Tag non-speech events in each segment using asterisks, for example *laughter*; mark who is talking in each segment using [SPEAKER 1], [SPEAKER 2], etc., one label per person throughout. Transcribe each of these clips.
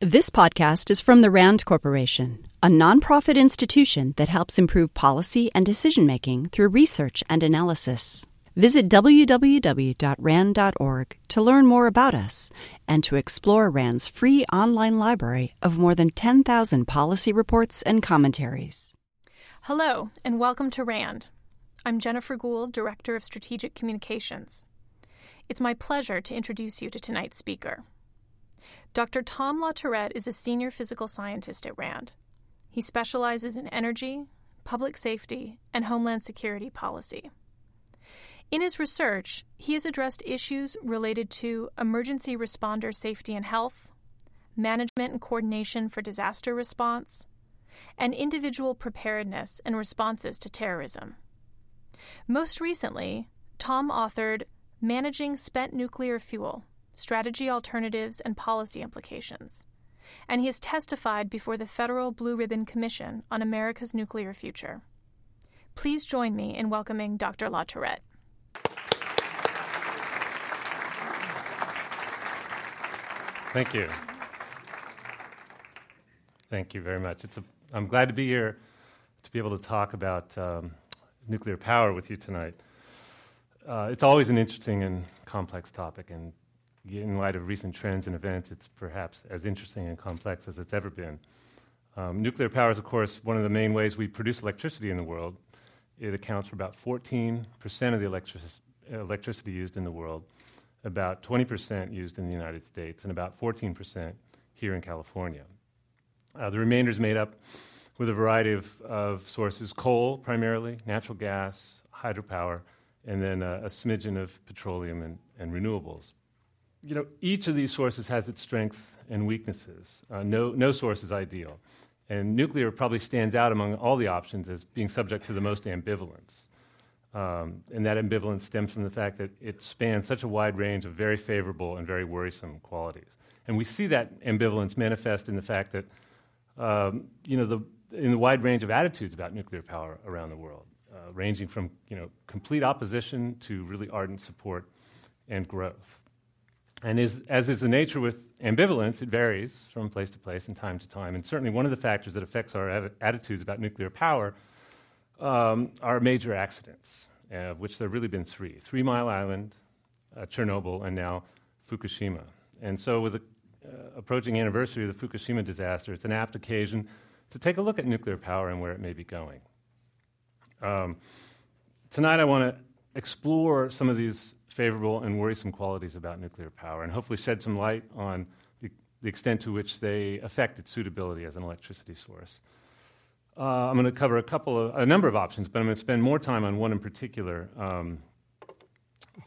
[SPEAKER 1] This podcast is from the RAND Corporation, a nonprofit institution that helps improve policy and decision making through research and analysis. Visit www.rand.org to learn more about us and to explore RAND's free online library of more than 10,000 policy reports and commentaries.
[SPEAKER 2] Hello, and welcome to RAND. I'm Jennifer Gould, Director of Strategic Communications. It's my pleasure to introduce you to tonight's speaker. Dr. Tom LaTourette is a senior physical scientist at RAND. He specializes in energy, public safety, and homeland security policy. In his research, he has addressed issues related to emergency responder safety and health, management and coordination for disaster response, and individual preparedness and responses to terrorism. Most recently, Tom authored Managing Spent Nuclear Fuel strategy alternatives, and policy implications. And he has testified before the Federal Blue Ribbon Commission on America's Nuclear Future. Please join me in welcoming Dr. LaTourette.
[SPEAKER 3] Thank you. Thank you very much. It's a, I'm glad to be here to be able to talk about um, nuclear power with you tonight. Uh, it's always an interesting and complex topic, and in light of recent trends and events, it's perhaps as interesting and complex as it's ever been. Um, nuclear power is, of course, one of the main ways we produce electricity in the world. It accounts for about 14% of the electric- electricity used in the world, about 20% used in the United States, and about 14% here in California. Uh, the remainder is made up with a variety of, of sources coal, primarily, natural gas, hydropower, and then uh, a smidgen of petroleum and, and renewables you know, each of these sources has its strengths and weaknesses. Uh, no, no source is ideal. And nuclear probably stands out among all the options as being subject to the most ambivalence. Um, and that ambivalence stems from the fact that it spans such a wide range of very favorable and very worrisome qualities. And we see that ambivalence manifest in the fact that, um, you know, the, in the wide range of attitudes about nuclear power around the world, uh, ranging from, you know, complete opposition to really ardent support and growth. And is, as is the nature with ambivalence, it varies from place to place and time to time. And certainly one of the factors that affects our attitudes about nuclear power um, are major accidents, uh, of which there have really been three Three Mile Island, uh, Chernobyl, and now Fukushima. And so, with the uh, approaching anniversary of the Fukushima disaster, it's an apt occasion to take a look at nuclear power and where it may be going. Um, tonight, I want to explore some of these favorable and worrisome qualities about nuclear power and hopefully shed some light on the, the extent to which they affect its suitability as an electricity source. Uh, I'm going to cover a couple of a number of options, but I'm going to spend more time on one in particular. Um,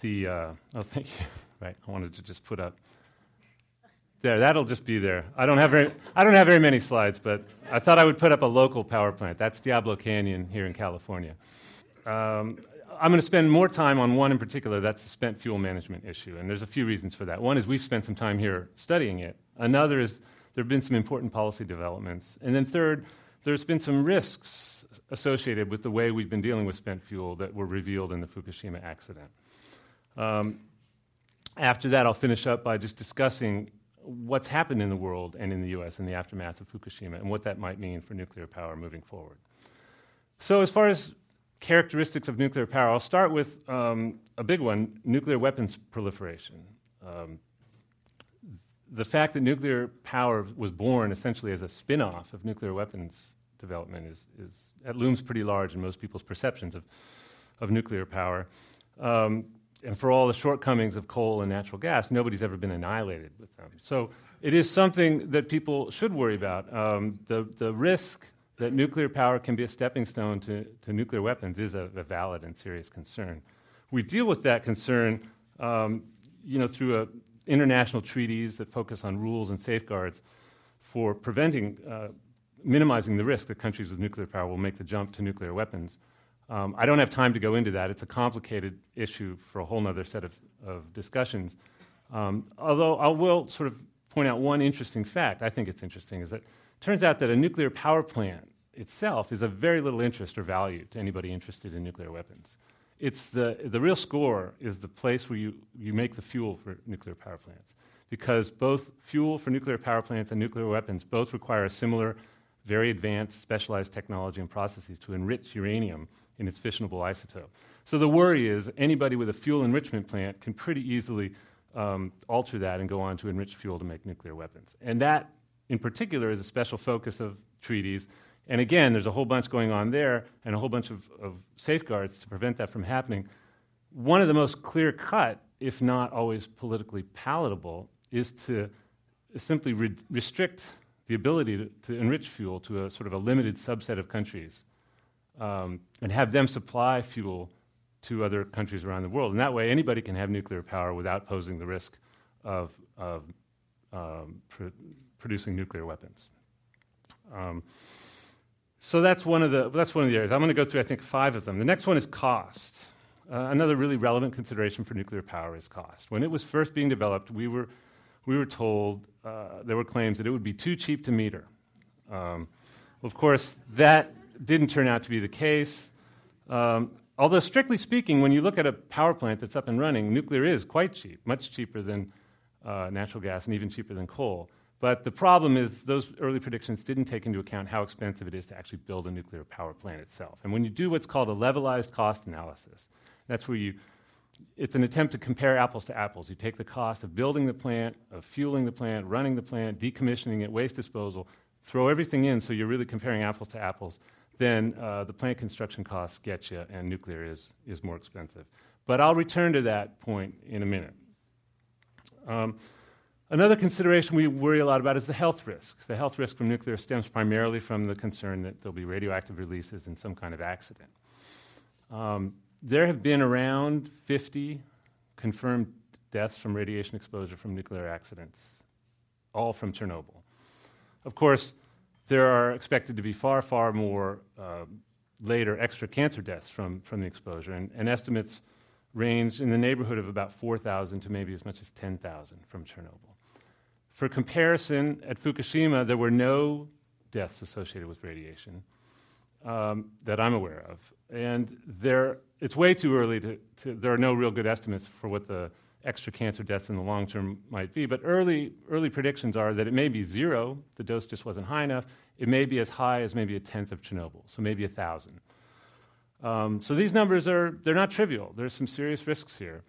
[SPEAKER 3] the uh, oh, thank you. *laughs* Right, I wanted to just put up there. That'll just be there. I don't have very I don't have very many slides, but I thought I would put up a local power plant. That's Diablo Canyon here in California. Um, I'm going to spend more time on one in particular. That's the spent fuel management issue. And there's a few reasons for that. One is we've spent some time here studying it. Another is there have been some important policy developments. And then third, there's been some risks associated with the way we've been dealing with spent fuel that were revealed in the Fukushima accident. Um, after that, I'll finish up by just discussing what's happened in the world and in the US in the aftermath of Fukushima and what that might mean for nuclear power moving forward. So, as far as characteristics of nuclear power. I'll start with um, a big one nuclear weapons proliferation. Um, the fact that nuclear power was born essentially as a spin off of nuclear weapons development is, is, that looms pretty large in most people's perceptions of, of nuclear power. Um, and for all the shortcomings of coal and natural gas, nobody's ever been annihilated with them. So it is something that people should worry about. Um, the, the risk that nuclear power can be a stepping stone to, to nuclear weapons is a, a, valid and serious concern. We deal with that concern, um, you know, through a, international treaties that focus on rules and safeguards for preventing, uh, minimizing the risk that countries with nuclear power will make the jump to nuclear weapons. Um, I don't have time to go into that. It's a complicated issue for a whole other set of, of discussions. Um, although I will sort of point out one interesting fact, I think it's interesting, is that Turns out that a nuclear power plant itself is of very little interest or value to anybody interested in nuclear weapons. It's the, the real score is the place where you, you make the fuel for nuclear power plants. because both fuel for nuclear power plants and nuclear weapons both require a similar, very advanced, specialized technology and processes to enrich uranium in its fissionable isotope. So the worry is anybody with a fuel enrichment plant can pretty easily um, alter that and go on to enrich fuel to make nuclear weapons. And that, in particular, is a special focus of treaties. And again, there's a whole bunch going on there and a whole bunch of, of safeguards to prevent that from happening. One of the most clear cut, if not always politically palatable, is to simply re- restrict the ability to, to, enrich fuel to a sort of a limited subset of countries um, and have them supply fuel to other countries around the world. And that way, anybody can have nuclear power without posing the risk of, of um, pr- producing nuclear weapons. Um, so that's one of the that's one of the areas. I'm going to go through, I think, five of them. The next one is cost. Uh, another really relevant consideration for nuclear power is cost. When it was first being developed, we were we were told uh, there were claims that it would be too cheap to meter. Um, of course, that didn't turn out to be the case. Um, although, strictly speaking, when you look at a power plant that's up and running, nuclear is quite cheap, much cheaper than uh, natural gas and even cheaper than coal. But the problem is, those early predictions didn't take into account how expensive it is to actually build a nuclear power plant itself. And when you do what's called a levelized cost analysis, that's where you it's an attempt to compare apples to apples. You take the cost of building the plant, of fueling the plant, running the plant, decommissioning it, waste disposal, throw everything in so you're really comparing apples to apples. Then uh, the plant construction costs get you, and nuclear is, is more expensive. But I'll return to that point in a minute. Um, another consideration we worry a lot about is the health risk. The health risk from nuclear stems primarily from the concern that there'll be radioactive releases in some kind of accident. Um, there have been around 50 confirmed deaths from radiation exposure from nuclear accidents, all from Chernobyl. Of course, there are expected to be far, far more uh, later extra cancer deaths from, from the exposure, and, and estimates range in the neighborhood of about 4,000 to maybe as much as 10,000 from Chernobyl. For comparison, at Fukushima, there were no deaths associated with radiation um, that I'm aware of. And there it's way too early to, to, there are no real good estimates for what the extra cancer deaths in the long term might be. But early, early predictions are that it may be zero, the dose just wasn't high enough. It may be as high as maybe a tenth of Chernobyl, so maybe a thousand. Um, so these numbers are they're not trivial. There's some serious risks here.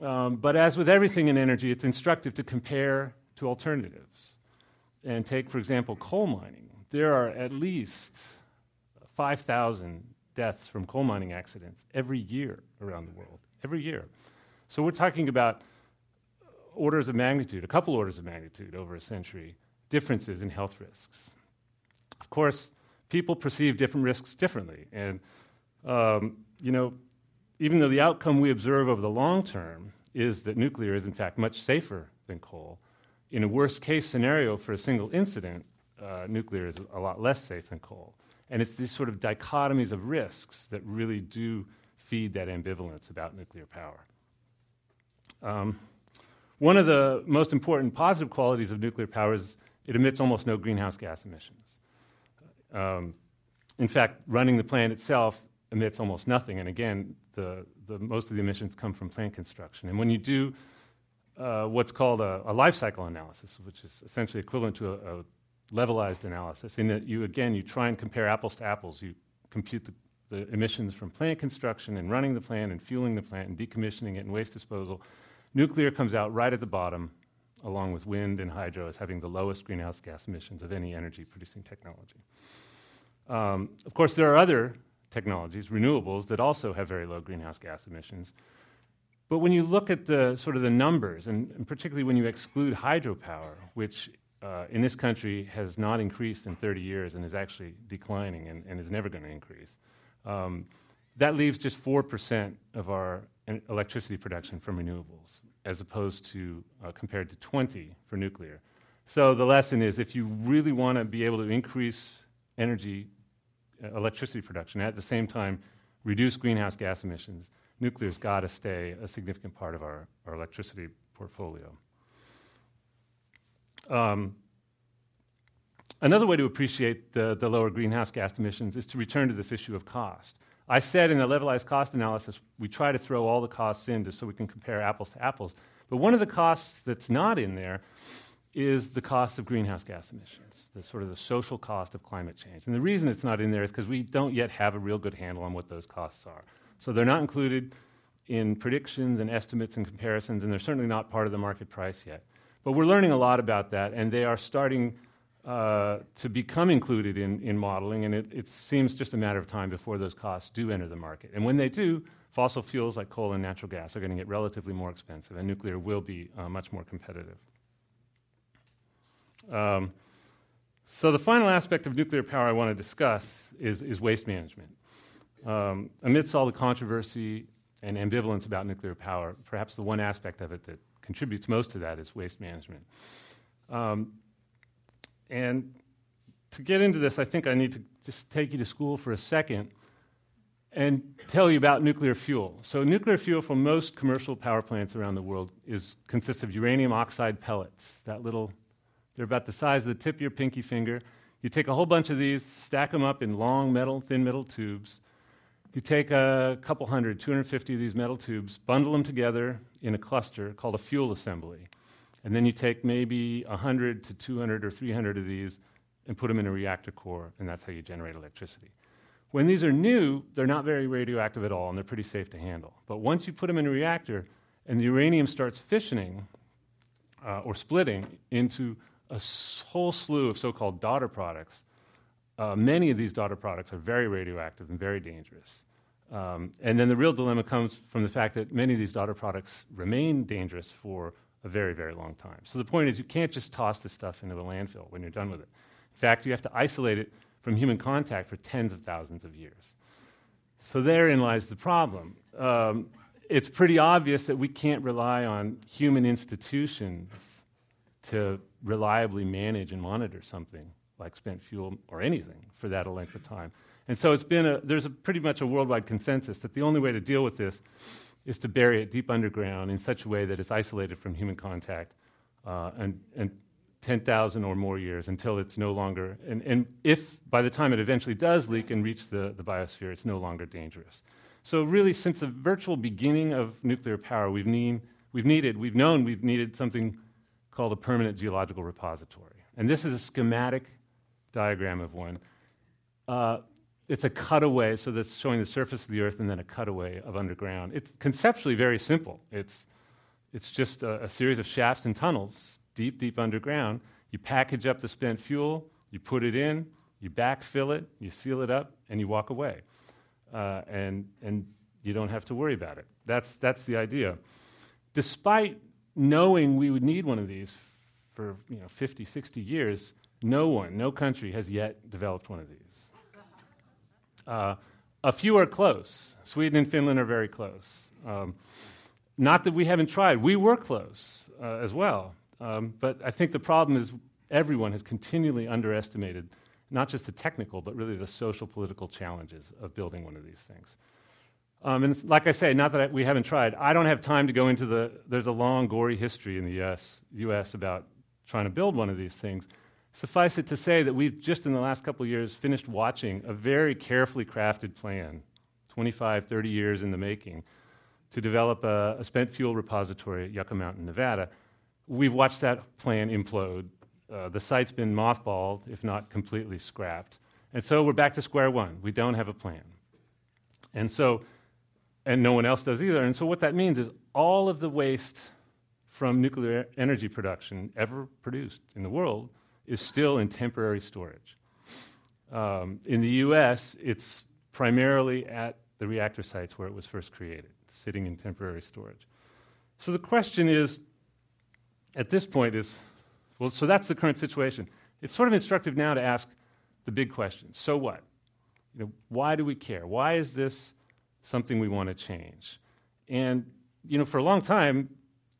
[SPEAKER 3] Um, but as with everything in energy, it's instructive to compare to alternatives. And take, for example, coal mining. There are at least 5,000 deaths from coal mining accidents every year around the world, every year. So we're talking about orders of magnitude, a couple orders of magnitude over a century, differences in health risks. Of course, people perceive different risks differently. And, um, you know, even though the outcome we observe over the long term is that nuclear is, in fact, much safer than coal, in a worst case scenario for a single incident, uh, nuclear is a lot less safe than coal. And it's these sort of dichotomies of risks that really do feed that ambivalence about nuclear power. Um, one of the most important positive qualities of nuclear power is it emits almost no greenhouse gas emissions. Um, in fact, running the plant itself emits almost nothing. And again, the, the, most of the emissions come from plant construction. And when you do uh, what's called a, a, life cycle analysis, which is essentially equivalent to a, a levelized analysis in that you, again, you try and compare apples to apples. You compute the, the emissions from plant construction and running the plant and fueling the plant and decommissioning it and waste disposal. Nuclear comes out right at the bottom, along with wind and hydro, as having the lowest greenhouse gas emissions of any energy producing technology. Um, of course, there are other technologies, renewables, that also have very low greenhouse gas emissions. But when you look at the sort of the numbers, and, and particularly when you exclude hydropower, which uh, in this country has not increased in 30 years and is actually declining and, and is never going to increase. Um, that leaves just 4% of our electricity production from renewables, as opposed to uh, compared to 20 for nuclear. So the lesson is if you really want to be able to increase energy, uh, electricity production, at the same time reduce greenhouse gas emissions, nuclear's got to stay a significant part of our, our electricity portfolio. Um, another way to appreciate the, the lower greenhouse gas emissions is to return to this issue of cost. I said in the levelized cost analysis, we try to throw all the costs in just so we can compare apples to apples. But one of the costs that's not in there is the cost of greenhouse gas emissions, the sort of the social cost of climate change. And the reason it's not in there is because we don't yet have a real good handle on what those costs are. So they're not included in predictions and estimates and comparisons, and they're certainly not part of the market price yet. But we're learning a lot about that, and they are starting uh, to become included in, in modeling, and it, it seems just a matter of time before those costs do enter the market. And when they do, fossil fuels like coal and natural gas are going to get relatively more expensive, and nuclear will be uh, much more competitive. Um, so, the final aspect of nuclear power I want to discuss is, is waste management. Um, amidst all the controversy and ambivalence about nuclear power, perhaps the one aspect of it that contributes most to that is waste management. Um, and to get into this, I think I need to just take you to school for a second and tell you about nuclear fuel. So, nuclear fuel for most commercial power plants around the world is, consists of uranium oxide pellets, that little they're about the size of the tip of your pinky finger. You take a whole bunch of these, stack them up in long metal, thin metal tubes. You take a couple hundred, 250 of these metal tubes, bundle them together in a cluster called a fuel assembly. And then you take maybe 100 to 200 or 300 of these and put them in a reactor core, and that's how you generate electricity. When these are new, they're not very radioactive at all, and they're pretty safe to handle. But once you put them in a reactor and the uranium starts fissioning uh, or splitting into a whole slew of so called daughter products. Uh, many of these daughter products are very radioactive and very dangerous. Um, and then the real dilemma comes from the fact that many of these daughter products remain dangerous for a very, very long time. So the point is, you can't just toss this stuff into a landfill when you're done with it. In fact, you have to isolate it from human contact for tens of thousands of years. So therein lies the problem. Um, it's pretty obvious that we can't rely on human institutions to reliably manage and monitor something like spent fuel or anything for that length of time. And so it's been a, there's a pretty much a worldwide consensus that the only way to deal with this is to bury it deep underground in such a way that it's isolated from human contact uh, and, and 10,000 or more years until it's no longer, and, and if by the time it eventually does leak and reach the, the biosphere, it's no longer dangerous. So, really, since the virtual beginning of nuclear power, we've, need, we've needed, we've known we've needed something called a permanent geological repository. And this is a schematic diagram of one. Uh, it's a cutaway, so that's showing the surface of the Earth and then a cutaway of underground. It's conceptually very simple. It's, it's just a, a series of shafts and tunnels deep, deep underground. You package up the spent fuel, you put it in, you backfill it, you seal it up, and you walk away. Uh, and, and you don't have to worry about it. That's, that's the idea. Despite knowing we would need one of these for you know, 50, 60 years, no one, no country has yet developed one of these. Uh, a few are close. Sweden and Finland are very close. Um, not that we haven't tried, we were close uh, as well. Um, but I think the problem is everyone has continually underestimated not just the technical, but really the social political challenges of building one of these things. Um, and like I say, not that I, we haven't tried. I don't have time to go into the. There's a long, gory history in the US, US about trying to build one of these things. Suffice it to say that we've just in the last couple years finished watching a very carefully crafted plan, 25, 30 years in the making, to develop a, a spent fuel repository at Yucca Mountain, Nevada. We've watched that plan implode. Uh, the site's been mothballed, if not completely scrapped. And so we're back to square one. We don't have a plan. And so and no one else does either. And so, what that means is all of the waste from nuclear energy production ever produced in the world is still in temporary storage. Um, in the US, it's primarily at the reactor sites where it was first created, sitting in temporary storage. So the question is, at this point, is well, so that's the current situation. It's sort of instructive now to ask the big question so what? You know, why do we care? Why is this something we want to change. And, you know, for a long time,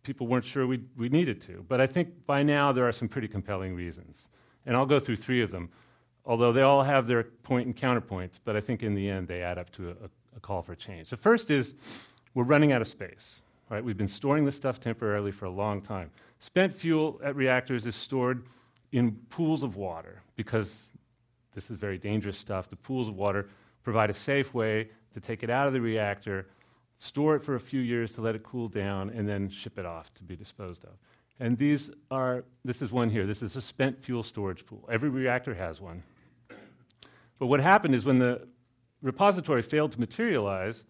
[SPEAKER 3] people weren't sure we, we needed to. But I think by now there are some pretty compelling reasons. And I'll go through three of them, although they all have their point and counterpoints, but I think in the end they add up to a, a call for change. The first is we're running out of space. Right? We've been storing this stuff temporarily for a long time. Spent fuel at reactors is stored in pools of water because this is very dangerous stuff. The pools of water provide a safe way to take it out of the reactor, store it for a few years to let it cool down, and then ship it off to be disposed of. And these are, this is one here. This is a spent fuel storage pool. Every reactor has one. But what happened is when the repository failed to materialize,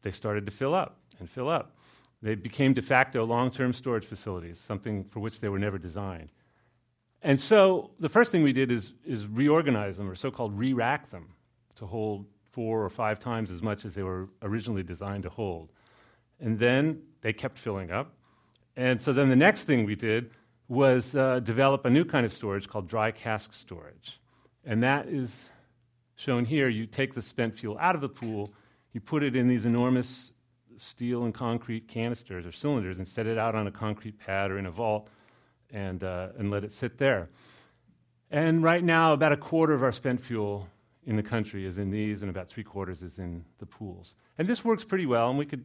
[SPEAKER 3] they started to fill up and fill up. They became de facto long term storage facilities, something for which they were never designed. And so the first thing we did is, is reorganize them, or so called re rack them, to hold four or five times as much as they were originally designed to hold. And then they kept filling up. And so then the next thing we did was uh, develop a new kind of storage called dry cask storage. And that is shown here. You take the spent fuel out of the pool, you put it in these enormous steel and concrete canisters or cylinders and set it out on a concrete pad or in a vault and, uh, and let it sit there. And right now, about a quarter of our spent fuel in the country is in these, and about three quarters is in the pools. And this works pretty well, and we could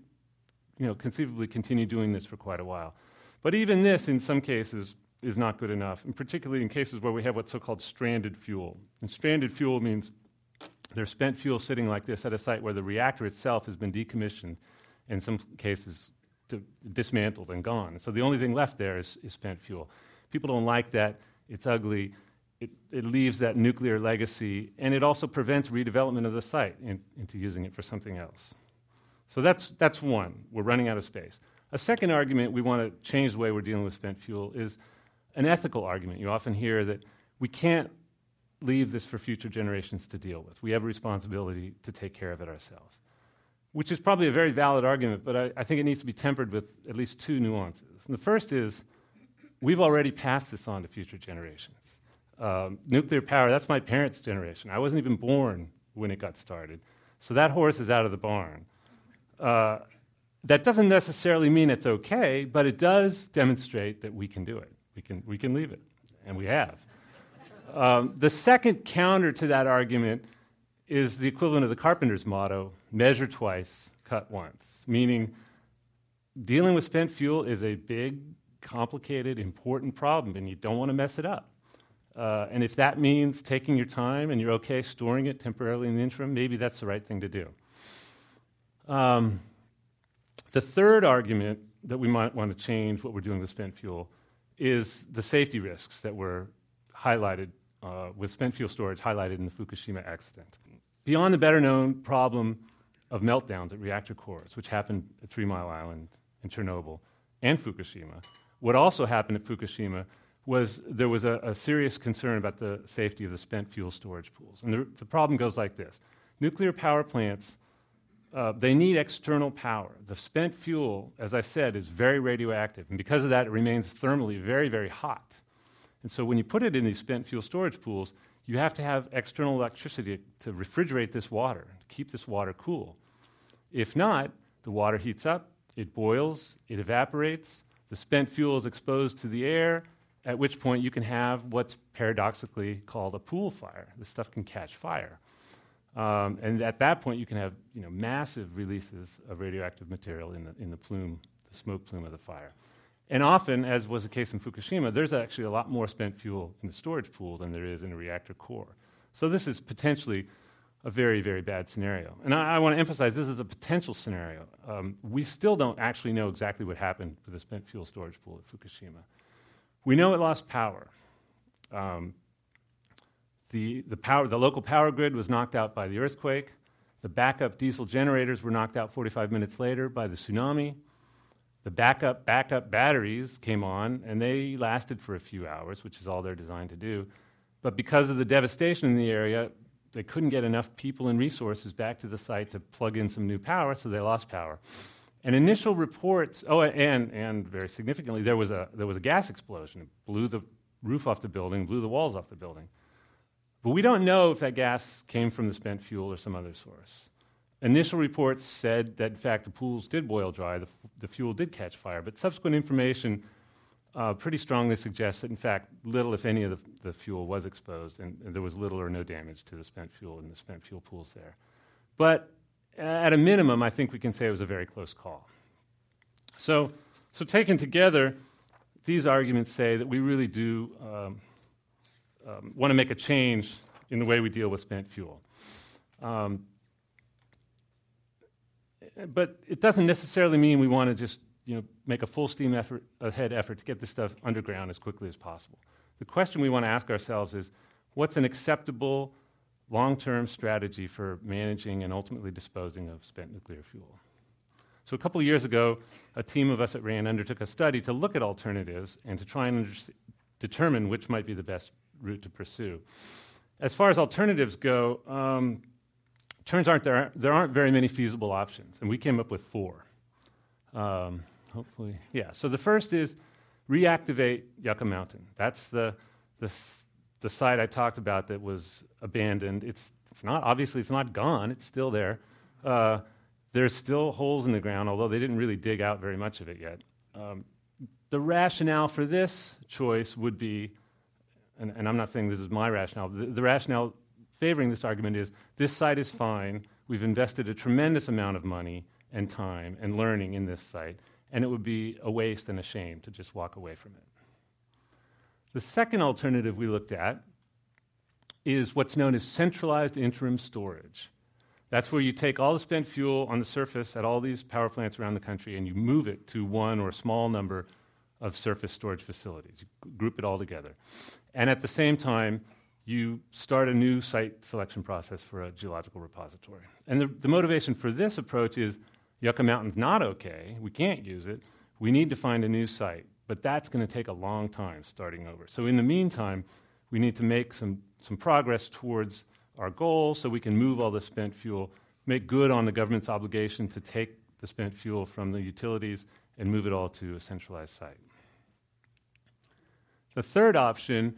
[SPEAKER 3] you know, conceivably continue doing this for quite a while. But even this, in some cases, is not good enough, and particularly in cases where we have what's so called stranded fuel. And stranded fuel means there's spent fuel sitting like this at a site where the reactor itself has been decommissioned, in some cases dismantled and gone. So the only thing left there is, is spent fuel. People don't like that. It's ugly. It, it, leaves that nuclear legacy, and it also prevents redevelopment of the site in, into using it for something else. So that's, that's one. We're running out of space. A second argument we want to change the way we're dealing with spent fuel is an ethical argument. You often hear that we can't leave this for future generations to deal with. We have a responsibility to take care of it ourselves, which is probably a very valid argument, but I, I think it needs to be tempered with at least two nuances. And the first is we've already passed this on to future generations. Um, nuclear power, that's my parents' generation. I wasn't even born when it got started. So that horse is out of the barn. Uh, that doesn't necessarily mean it's okay, but it does demonstrate that we can do it. We can, we can leave it, and we have. Um, the second counter to that argument is the equivalent of the carpenter's motto measure twice, cut once, meaning dealing with spent fuel is a big, complicated, important problem, and you don't want to mess it up. Uh, and if that means taking your time and you're okay storing it temporarily in the interim, maybe that's the right thing to do. Um, the third argument that we might want to change what we're doing with spent fuel is the safety risks that were highlighted uh, with spent fuel storage highlighted in the Fukushima accident. Beyond the better known problem of meltdowns at reactor cores, which happened at Three Mile Island and Chernobyl and Fukushima, what also happened at Fukushima was there was a, a serious concern about the safety of the spent fuel storage pools. And the, the problem goes like this nuclear power plants uh, they need external power. The spent fuel, as I said, is very radioactive, and because of that, it remains thermally very, very hot. And so when you put it in these spent fuel storage pools, you have to have external electricity to refrigerate this water, to keep this water cool. If not, the water heats up, it boils, it evaporates, the spent fuel is exposed to the air, at which point you can have what's paradoxically called a pool fire. This stuff can catch fire. Um, and at that point, you can have you know, massive releases of radioactive material in the, in the plume, the smoke plume of the fire. And often, as was the case in Fukushima, there's actually a lot more spent fuel in the storage pool than there is in a reactor core. So this is potentially a very, very bad scenario. And I, I want to emphasize this is a potential scenario. Um, we still don't actually know exactly what happened with the spent fuel storage pool at Fukushima. We know it lost power. Um, the, the, power, the local power grid was knocked out by the earthquake. The backup diesel generators were knocked out 45 minutes later by the tsunami. The backup backup batteries came on, and they lasted for a few hours, which is all they're designed to do. But because of the devastation in the area, they couldn't get enough people and resources back to the site to plug in some new power, so they lost power. And initial reports, oh, and, and very significantly, there was, a, there was a gas explosion. It blew the roof off the building, blew the walls off the building. But we don't know if that gas came from the spent fuel or some other source. Initial reports said that, in fact, the pools did boil dry, the, the fuel did catch fire, but subsequent information uh, pretty strongly suggests that, in fact, little, if any, of the, the fuel was exposed, and, and, there was little or no damage to the spent fuel in the spent fuel pools there. But at a minimum, I think we can say it was a very close call. So, so taken together, these arguments say that we really do um, um, want to make a change in the way we deal with spent fuel. Um, but it doesn't necessarily mean we want to just you know, make a full steam effort, ahead effort to get this stuff underground as quickly as possible. The question we want to ask ourselves is what's an acceptable long term strategy for managing and ultimately disposing of spent nuclear fuel? So, a couple years ago, a team of us at RAND undertook a study to look at alternatives and to try and determine which might be the best route to pursue. As far as alternatives go, um, turns out there, there aren't very many feasible options, and we came up with four. Um, hopefully, yeah. So the first is reactivate Yucca Mountain. That's the, the, the site I talked about that was abandoned. It's, it's not, obviously, it's not gone, it's still there. Uh, there's still holes in the ground, although they didn't really dig out very much of it yet. Um, the rationale for this choice would be, and, and, I'm not saying this is my rationale, the, the rationale favoring this argument is this site is fine. We've invested a tremendous amount of money and time and learning in this site, and it would be a waste and a shame to just walk away from it. The second alternative we looked at is what's known as centralized interim storage. That's where you take all the spent fuel on the surface at all these power plants around the country and you move it to one or a small number of surface storage facilities. You group it all together. And at the same time, you start a new site selection process for a geological repository. And the, the motivation for this approach is Yucca Mountain's not okay. We can't use it. We need to find a new site. But that's going to take a long time starting over. So, in the meantime, we need to make some, some progress towards our goal so we can move all the spent fuel, make good on the government's obligation to take the spent fuel from the utilities and move it all to a centralized site. The third option,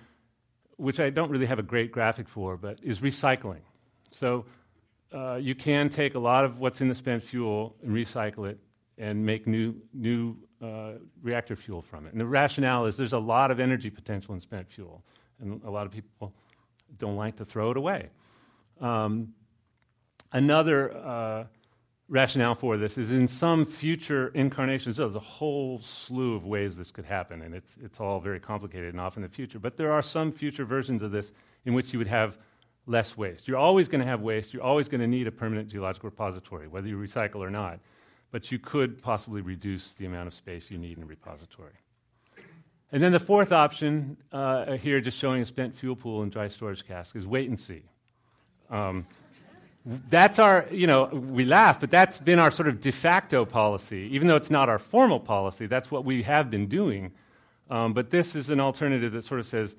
[SPEAKER 3] which I don't really have a great graphic for, but is recycling. So uh, you can take a lot of what's in the spent fuel and recycle it and make new, new uh, reactor fuel from it. And the rationale is there's a lot of energy potential in spent fuel, and a lot of people don't like to throw it away. Um, another uh, rationale for this is in some future incarnations, there's a whole slew of ways this could happen, and it's, it's all very complicated and off in the future. But there are some future versions of this in which you would have less waste. You're always going to have waste. You're always going to need a permanent geological repository, whether you recycle or not. But you could possibly reduce the amount of space you need in a repository. And then the fourth option uh, here, just showing a spent fuel pool and dry storage cask, is wait and see. Um, that's our, you know, we laugh, but that's been our sort of de facto policy. Even though it's not our formal policy, that's what we have been doing. Um, but this is an alternative that sort of says,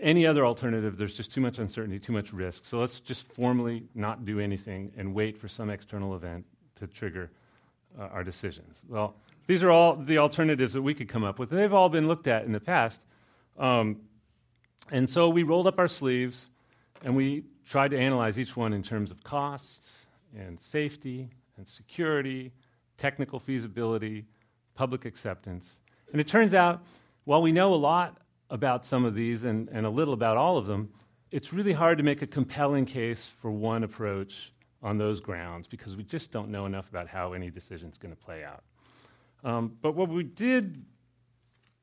[SPEAKER 3] any other alternative, there's just too much uncertainty, too much risk. So let's just formally not do anything and wait for some external event to trigger uh, our decisions. Well, these are all the alternatives that we could come up with. and They've all been looked at in the past. Um, and so we rolled up our sleeves and we tried to analyze each one in terms of cost and safety and security, technical feasibility, public acceptance. And it turns out, while we know a lot about some of these and, and a little about all of them, it's really hard to make a compelling case for one approach on those grounds because we just don't know enough about how any decision is going to play out. Um, but what we did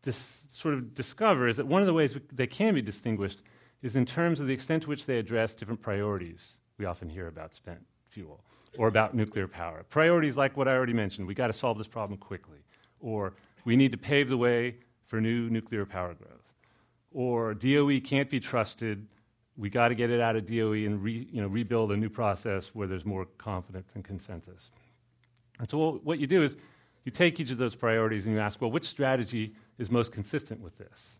[SPEAKER 3] dis- sort of discover is that one of the ways they can be distinguished is in terms of the extent to which they address different priorities we often hear about spent fuel or about nuclear power. Priorities like what I already mentioned we got to solve this problem quickly, or we need to pave the way for new nuclear power growth or DOE can't be trusted. We got to get it out of DOE and re, you know, rebuild a new process where there's more confidence and consensus. And so, what, you do is you take each of those priorities and you ask, well, which strategy is most consistent with this?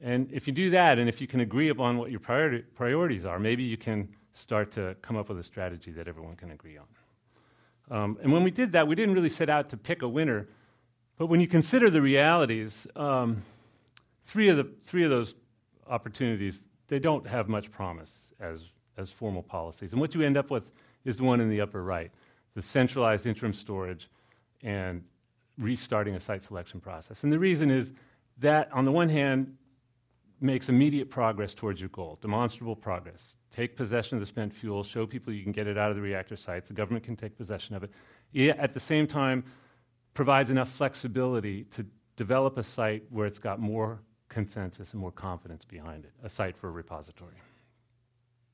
[SPEAKER 3] And if you do that, and if you can agree upon what your priori- priorities are, maybe you can start to come up with a strategy that everyone can agree on. Um, and when we did that, we didn't really set out to pick a winner. But when you consider the realities, um, three of, the, three of those opportunities, they don't have much promise as, as formal policies. And what you end up with is the one in the upper right the centralized interim storage and restarting a site selection process. And the reason is that, on the one hand, makes immediate progress towards your goal, demonstrable progress. Take possession of the spent fuel, show people you can get it out of the reactor sites, the government can take possession of it. at the same time, provides enough flexibility to develop a site where it's got more consensus and more confidence behind it, a site for a repository.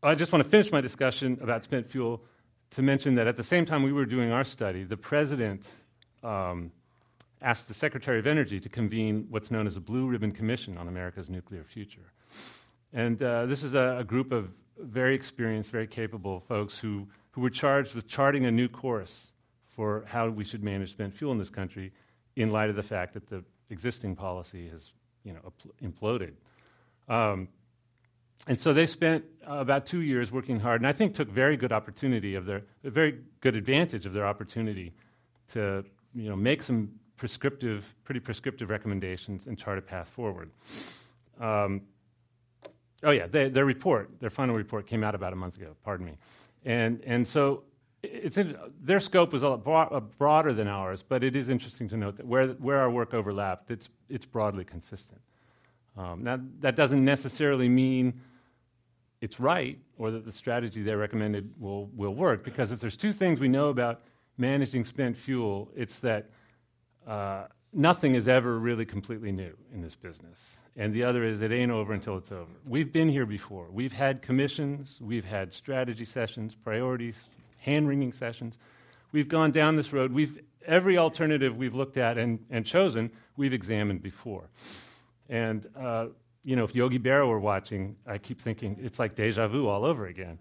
[SPEAKER 3] I just want to finish my discussion about spent fuel to mention that at the same time we were doing our study, the president um, asked the Secretary of Energy to convene what's known as a Blue Ribbon Commission on America's Nuclear Future. And uh, this is a, a, group of very experienced, very capable folks who, who were charged with charting a new course for how we should manage spent fuel in this country in light of the fact that the existing policy has you know, imploded. Um, and so they spent uh, about two years working hard, and I think took very good opportunity of their, very good advantage of their opportunity to you know, make some prescriptive, pretty prescriptive recommendations and chart a path forward. Um, oh yeah, they, their report, their final report came out about a month ago. Pardon me, and and so it's their scope was a lot uh, broader than ours, but it is interesting to note that where where our work overlapped, it's it's broadly consistent. Um, now that doesn't necessarily mean it's right or that the strategy they recommended will will work, because if there's two things we know about managing spent fuel, it's that uh, nothing is ever really completely new in this business. And the other is it ain't over until it's over. We've been here before. We've had commissions, we've had strategy sessions, priorities, hand wringing sessions. We've gone down this road. We've, every alternative we've looked at and, and chosen, we've examined before. And, uh, you know, if Yogi Berra were watching, I keep thinking it's like deja vu all over again.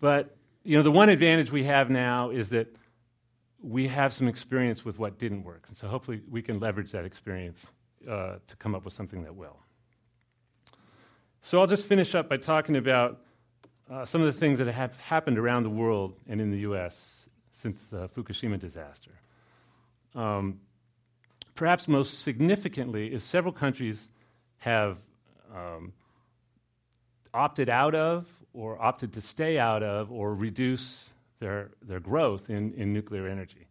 [SPEAKER 3] But, you know, the one advantage we have now is that we have some experience with what didn't work. And so hopefully we can leverage that experience uh, to come up with something that will. So I'll just finish up by talking about uh, some of the things that have happened around the world and in the US since the Fukushima disaster. Um, perhaps most significantly is several countries have um, opted out of or opted to stay out of or reduce their, their growth in, in nuclear energy.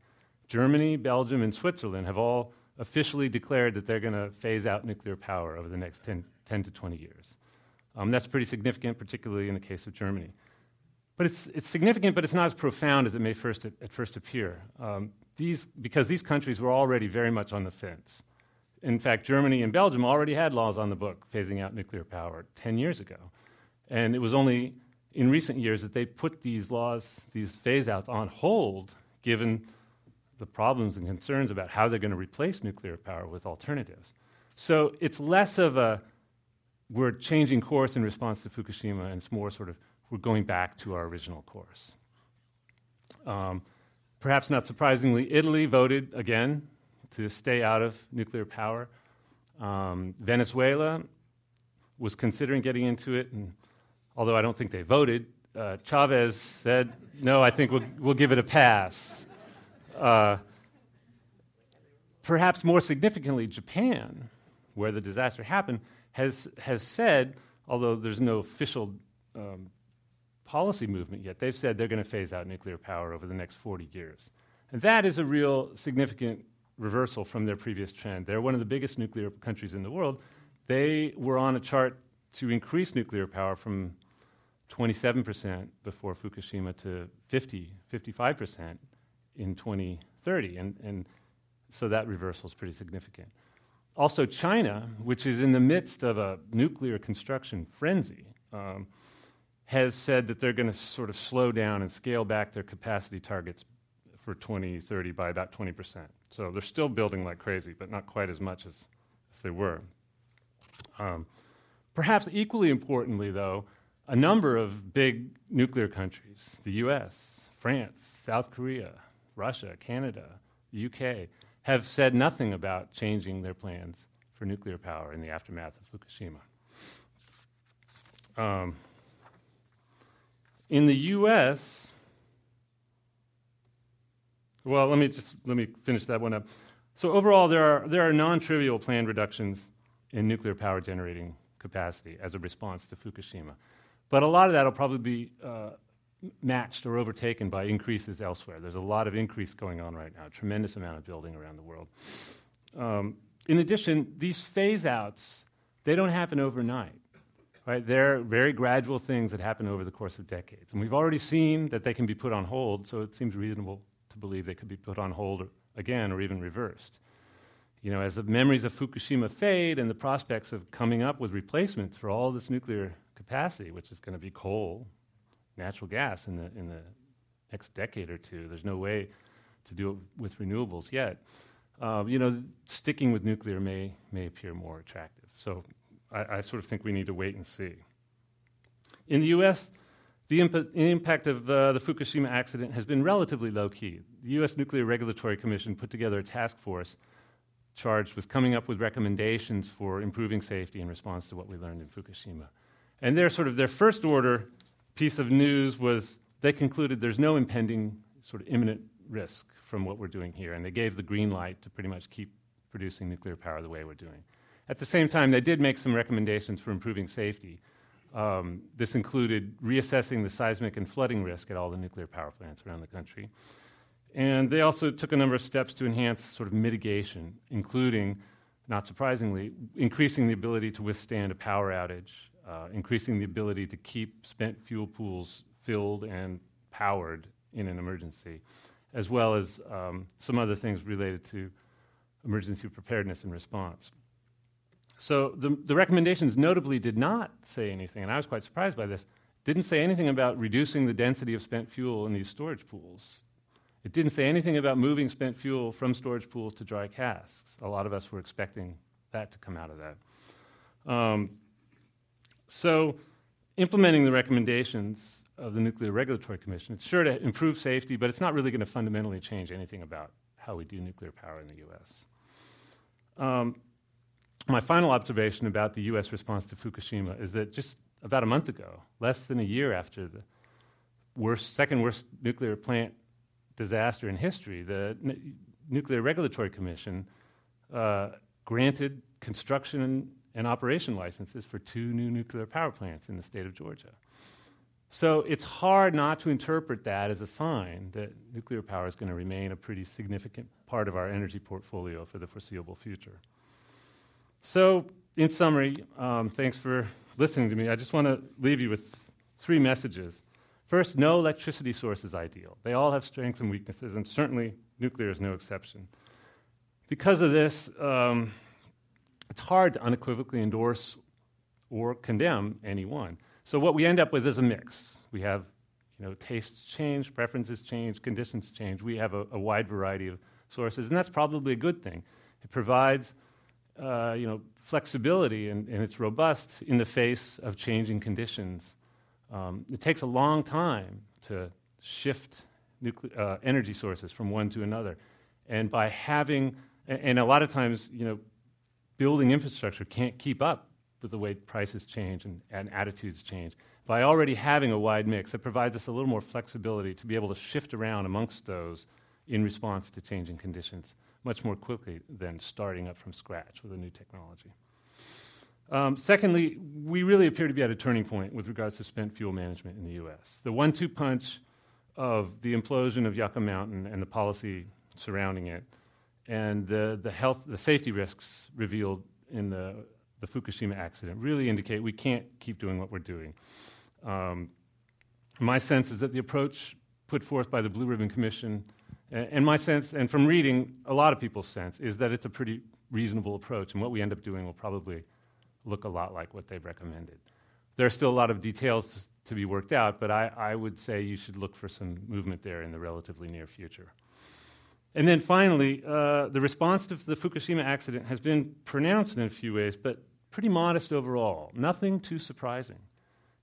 [SPEAKER 3] Germany, Belgium, and Switzerland have all officially declared that they're going to phase out nuclear power over the next 10, 10 to 20 years. Um, that's pretty significant, particularly in the case of Germany. But it's, it's significant, but it's not as profound as it may first at, at first appear. Um, these, because these countries were already very much on the fence. In fact, Germany and Belgium already had laws on the book phasing out nuclear power 10 years ago. And it was only in recent years that they put these laws, these phase outs, on hold, given the problems and concerns about how they're going to replace nuclear power with alternatives. So it's less of a we're changing course in response to Fukushima, and it's more sort of we're going back to our original course. Um, perhaps not surprisingly, Italy voted again to stay out of nuclear power. Um, Venezuela was considering getting into it, and although I don't think they voted, uh, Chavez said, no, I think we'll, we'll give it a pass. Uh, perhaps more significantly, Japan, where the disaster happened, has, has said, although there's no official um, policy movement yet, they've said they're going to phase out nuclear power over the next 40 years. And that is a real significant reversal from their previous trend. They're one of the biggest nuclear countries in the world. They were on a chart to increase nuclear power from 27% before Fukushima to 50, 55% in 2030. And, and so that reversal is pretty significant. Also, China, which is in the midst of a nuclear construction frenzy, um, has said that they're going to sort of slow down and scale back their capacity targets for 2030 by about 20%. So they're still building like crazy, but not quite as much as, as they were. Um, perhaps equally importantly, though, a number of big nuclear countries the US, France, South Korea, Russia, Canada, the UK have said nothing about changing their plans for nuclear power in the aftermath of Fukushima. Um, in the US, well, let me just let me finish that one up. So overall, there are there are non-trivial planned reductions in nuclear power generating capacity as a response to Fukushima. But a lot of that will probably be uh, matched or overtaken by increases elsewhere. There's a lot of increase going on right now, tremendous amount of building around the world. Um, in addition, these phase outs, they don't happen overnight. Right? They're very gradual things that happen over the course of decades. And we've already seen that they can be put on hold, so it seems reasonable to believe they could be put on hold or, again or even reversed. You know, as the memories of Fukushima fade and the prospects of coming up with replacements for all this nuclear capacity, which is going to be coal, natural gas in the, in the next decade or two. There's no way to do it with renewables yet. Uh, you know, sticking with nuclear may may appear more attractive. So I, I, sort of think we need to wait and see. In the U.S., the imp- impact of uh, the Fukushima accident has been relatively low key. The U.S. Nuclear Regulatory Commission put together a task force charged with coming up with recommendations for improving safety in response to what we learned in Fukushima. And their sort of their first order piece of news was they concluded there's no impending sort of imminent risk from what we're doing here, and they gave the green light to pretty much keep producing nuclear power the way we're doing. At the same time, they did make some recommendations for improving safety. Um, this included reassessing the seismic and flooding risk at all the nuclear power plants around the country. And they also took a number of steps to enhance sort of mitigation, including, not surprisingly, increasing the ability to withstand a power outage, uh, increasing the ability to keep spent fuel pools filled and powered in an emergency, as well as um, some other things related to emergency preparedness and response. So the, the recommendations notably did not say anything, and I was quite surprised by this, didn't say anything about reducing the density of spent fuel in these storage pools. It didn't say anything about moving spent fuel from storage pools to dry casks. A lot of us were expecting that to come out of that. Um, so, implementing the recommendations of the Nuclear Regulatory Commission, it's sure to improve safety, but it's not really going to fundamentally change anything about how we do nuclear power in the U.S. Um, my final observation about the U.S. response to Fukushima is that just about a month ago, less than a year after the worst, second worst nuclear plant disaster in history, the N- Nuclear Regulatory Commission uh, granted construction and, operation licenses for two new nuclear power plants in the state of Georgia. So it's hard not to interpret that as a sign that nuclear power is going to remain a pretty significant part of our energy portfolio for the foreseeable future. So, in summary, um, thanks for listening to me. I just want to leave you with three messages. First, no electricity source is ideal. They all have strengths and weaknesses, and certainly nuclear is no exception. Because of this, um, it's hard to unequivocally endorse or condemn any one. So what we end up with is a mix. We have, you know, tastes change, preferences change, conditions change. We have a, a wide variety of sources, and that's probably a good thing. It provides uh, you know, flexibility and, and, it's robust in the face of changing conditions. Um, it takes a long time to shift nucle- uh, energy sources from one to another. And by having, and a lot of times, you know, building infrastructure can't keep up with the way prices change and, and attitudes change. By already having a wide mix, it provides us a little more flexibility to be able to shift around amongst those in response to changing conditions much more quickly than starting up from scratch with a new technology. Um, secondly, we really appear to be at a turning point with regards to spent fuel management in the U.S. The one two punch of the implosion of Yucca Mountain and the policy surrounding it, and the, the health, the safety risks revealed in the, the Fukushima accident really indicate we can't keep doing what we're doing. Um, my sense is that the approach put forth by the Blue Ribbon Commission and my sense, and from reading, a lot of people's sense, is that it's a pretty reasonable approach, and what we end up doing will probably look a lot like what they've recommended. There are still a lot of details to, to be worked out, but I, I, would say you should look for some movement there in the relatively near future. And then finally, uh, the response to the Fukushima accident has been pronounced in a few ways, but pretty modest overall. Nothing too surprising.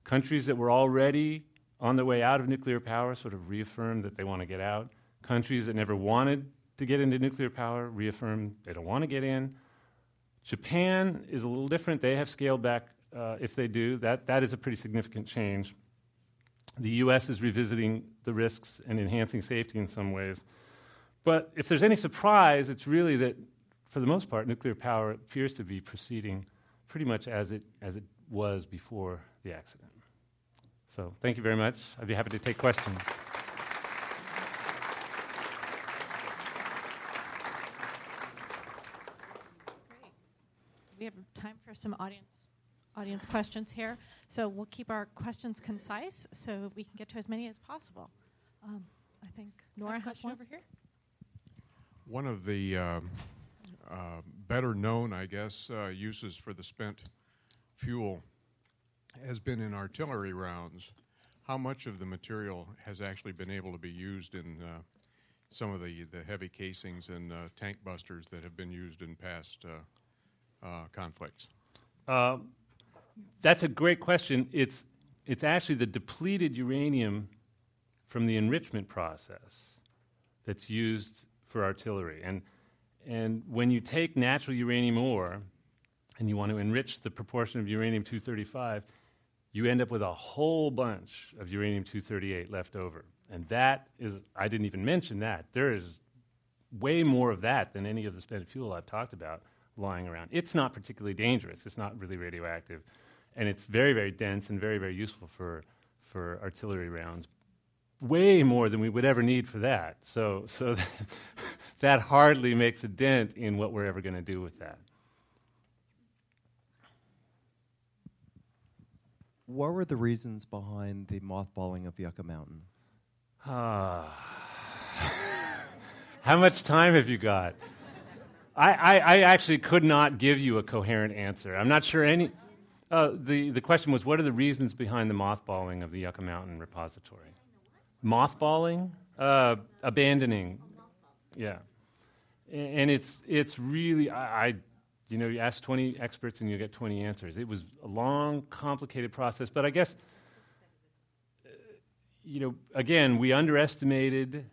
[SPEAKER 3] Countries that were already on their way out of nuclear power sort of reaffirmed that they want to get out. Countries that never wanted to get into nuclear power reaffirm they don't want to get in. Japan is a little different. They have scaled back uh, if they do. That, that is a pretty significant change. The US is revisiting the risks and enhancing safety in some ways. But if there's any surprise, it's really that, for the most part, nuclear power appears to be proceeding pretty much as it, as it was before the accident. So, thank you very much. I'd be happy to take questions.
[SPEAKER 4] we have time for some audience audience questions here. So we'll keep our questions concise so we can get to as many as possible. Um, I think Nora has one over here.
[SPEAKER 5] One of the uh, uh, better known, I guess, uh, uses for the spent fuel has been in artillery rounds. how much of the material has actually been able to be used in uh, some of the, the heavy casings and uh, tank busters that have been used in past uh, conflicts?
[SPEAKER 3] Uh, that's a great question. It's, it's actually the depleted uranium from the enrichment process that's used for artillery. And, and when you take natural uranium ore and you want to enrich the proportion of uranium 235, you end up with a whole bunch of uranium 238 left over. And that is, I didn't even mention that. There is way more of that than any of the spent fuel I've talked about lying around. It's not particularly dangerous, it's not really radioactive, and it's very, very dense and very, very useful for, for artillery rounds. Way more than we would ever need for that. So, so *laughs* that hardly makes a dent in what we're ever going to do with that.
[SPEAKER 6] What were the reasons behind the mothballing of Yucca Mountain?
[SPEAKER 3] Ah. *sighs* How much time have you got? I, I, I, actually could not give you a coherent answer. I'm not sure any. Uh, the, the question was what are the reasons behind the mothballing of the Yucca Mountain repository? Mothballing? Uh, abandoning. Yeah. And it's, it's really, I, I you know, you ask 20 experts and you get 20 answers. It was a long, complicated process, but I guess, uh, you know, again, we underestimated